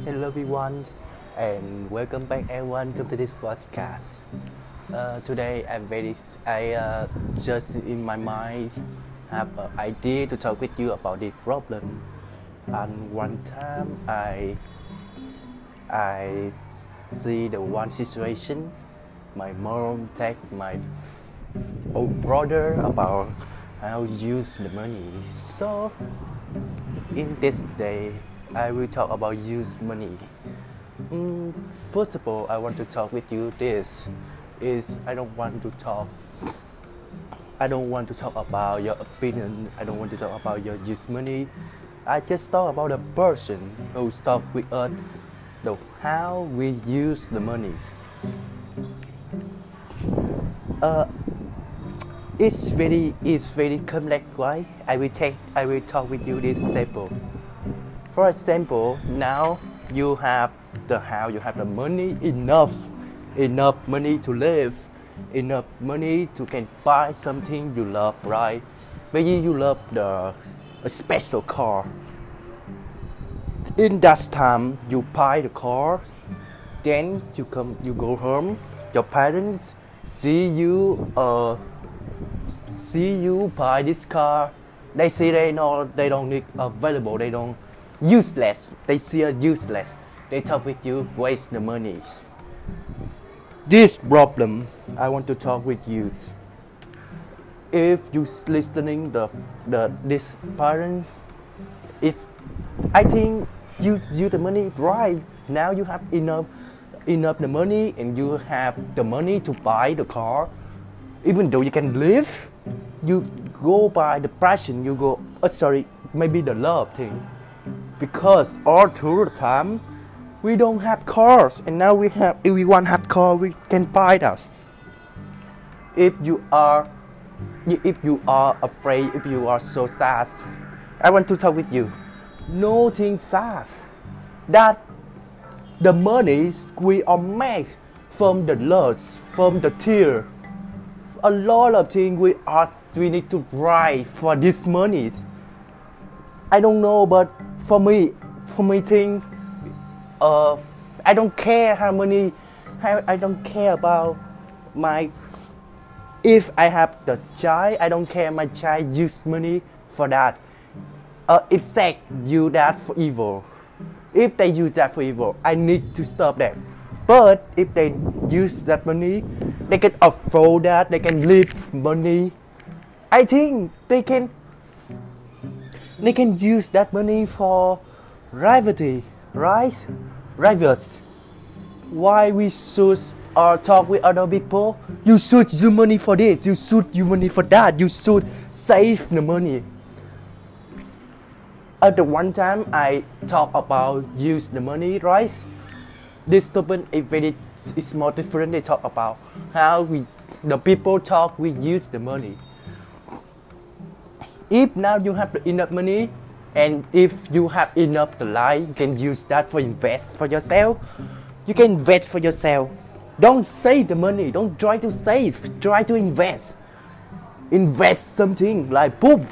Hello everyone and welcome back everyone come to this podcast. Uh, today I'm very I uh, just in my mind have an idea to talk with you about this problem. And one time I I see the one situation my mom take my old brother about how to use the money. So in this day I will talk about use money. Mm, first of all, I want to talk with you. This is I don't want to talk. I don't want to talk about your opinion. I don't want to talk about your use money. I just talk about the person who talk with us, the how we use the money. Uh, it's very it's very complex, right? I will take I will talk with you this example. For example, now you have the house, you have the money enough, enough money to live, enough money to can buy something you love, right? Maybe you love the a special car. In that time, you buy the car, then you come, you go home. Your parents see you, uh, see you buy this car. They see they know they don't need available. They don't useless. They see it useless. They talk with you, waste the money. This problem, I want to talk with you. If you listening the the this parents, it's I think you use the money right now. You have enough enough the money and you have the money to buy the car. Even though you can live, you go by the passion. You go. Oh, sorry, maybe the love thing because all through the time we don't have cars and now we have if we want have car we can buy us if you are if you are afraid if you are so sad i want to talk with you. Nothing sad. That the money we are make from the love from the tear a lot of things we are we need to write for this money I don't know, but for me, for me thing, uh, I don't care how many, how, I don't care about my. If I have the child, I don't care my child use money for that. Uh, if sex use that for evil, if they use that for evil, I need to stop them. But if they use that money, they can afford that, they can live money. I think they can they can use that money for rivalry, right? Rivals. Why we should or talk with other people? You should use money for this. You should use money for that. You should save the money. At the one time I talk about use the money, right? This topic is very it's more different. They talk about how we the people talk we use the money if now you have enough money and if you have enough to lie you can use that for invest for yourself. You can invest for yourself. Don't save the money. Don't try to save. Try to invest. Invest something like book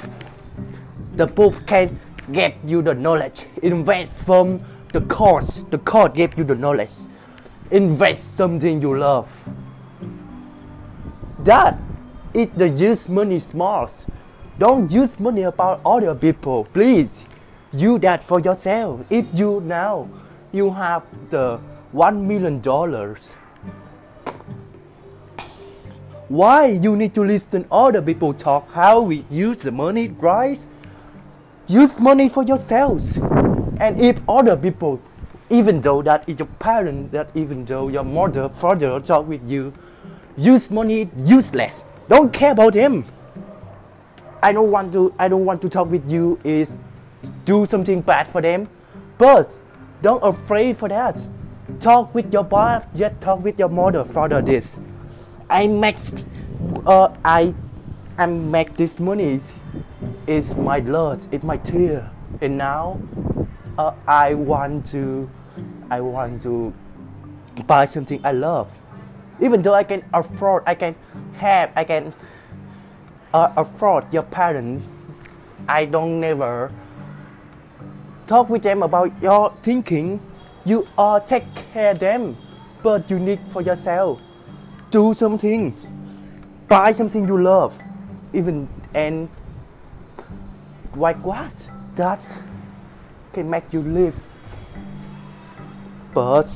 the book can get you the knowledge. Invest from the course. The course give you the knowledge. Invest something you love. That is the use money smart don't use money about other people, please. Use that for yourself. If you now you have the one million dollars, why you need to listen other people talk how we use the money, right? Use money for yourselves. And if other people, even though that is your parent, that even though your mother, father talk with you, use money useless. Don't care about them. I don't want to I don't want to talk with you is do something bad for them. But don't afraid for that. Talk with your boss, just talk with your mother, father this. I make uh, I I make this money is my blood, it's my tear. And now uh, I want to I want to buy something I love. Even though I can afford, I can have, I can uh, afford your parents, I don't never talk with them about your thinking. you all take care them but you need for yourself. Do something. Buy something you love. Even and like what? That can make you live. But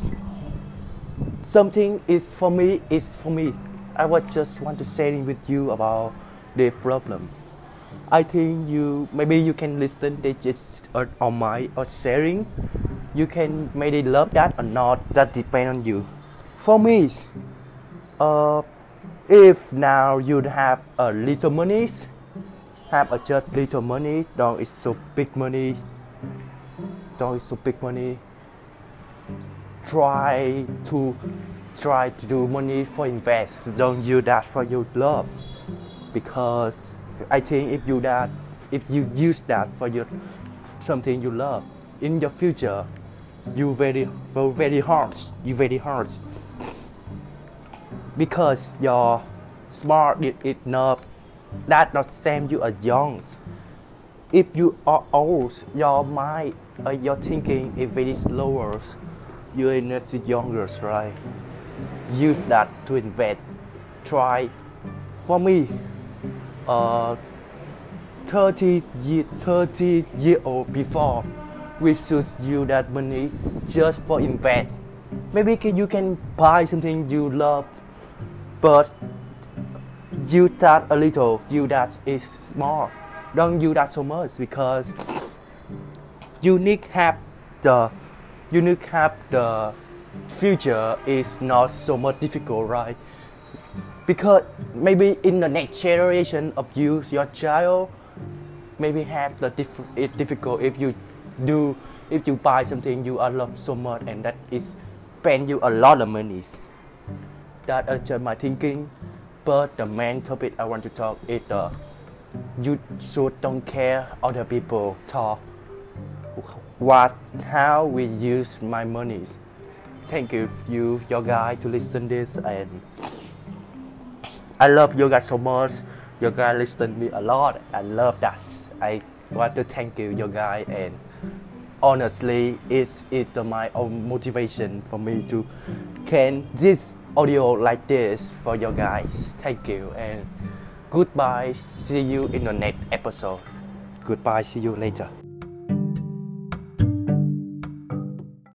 something is for me is for me. I was just want to sharing with you about the problem. I think you maybe you can listen they just uh, on my or sharing. You can maybe love that or not that depend on you. For me uh, if now you have a little money have a just little money don't it's so big money don't it's so big money try to try to do money for invest. Don't use that for your love because i think if you that if you use that for your something you love in your future you very very hard you very hard. Because you're smart enough that not same you are young. If you are old your mind uh, your thinking is very slower. You're not younger right? Use that to invest. Try. For me uh 30 year 30 year old before we should use that money just for invest. Maybe you can buy something you love but use that a little. Use that is small. Don't use that so much because you need have the you need have the future is not so much difficult right because maybe in the next generation of you your child maybe have the diff- it difficult if you do if you buy something you are love so much and that is spend you a lot of money. That is just my thinking. But the main topic i want to talk is the you should don't care other people talk. What how we use my money. Thank you you your guy to listen this and i love you guys so much. Your guy listen to me a lot. I love that. I want to thank you your guy and honestly it's it's my own motivation for me to can this audio like this for your guys. Thank you and goodbye. See you in the next episode. Goodbye. See you later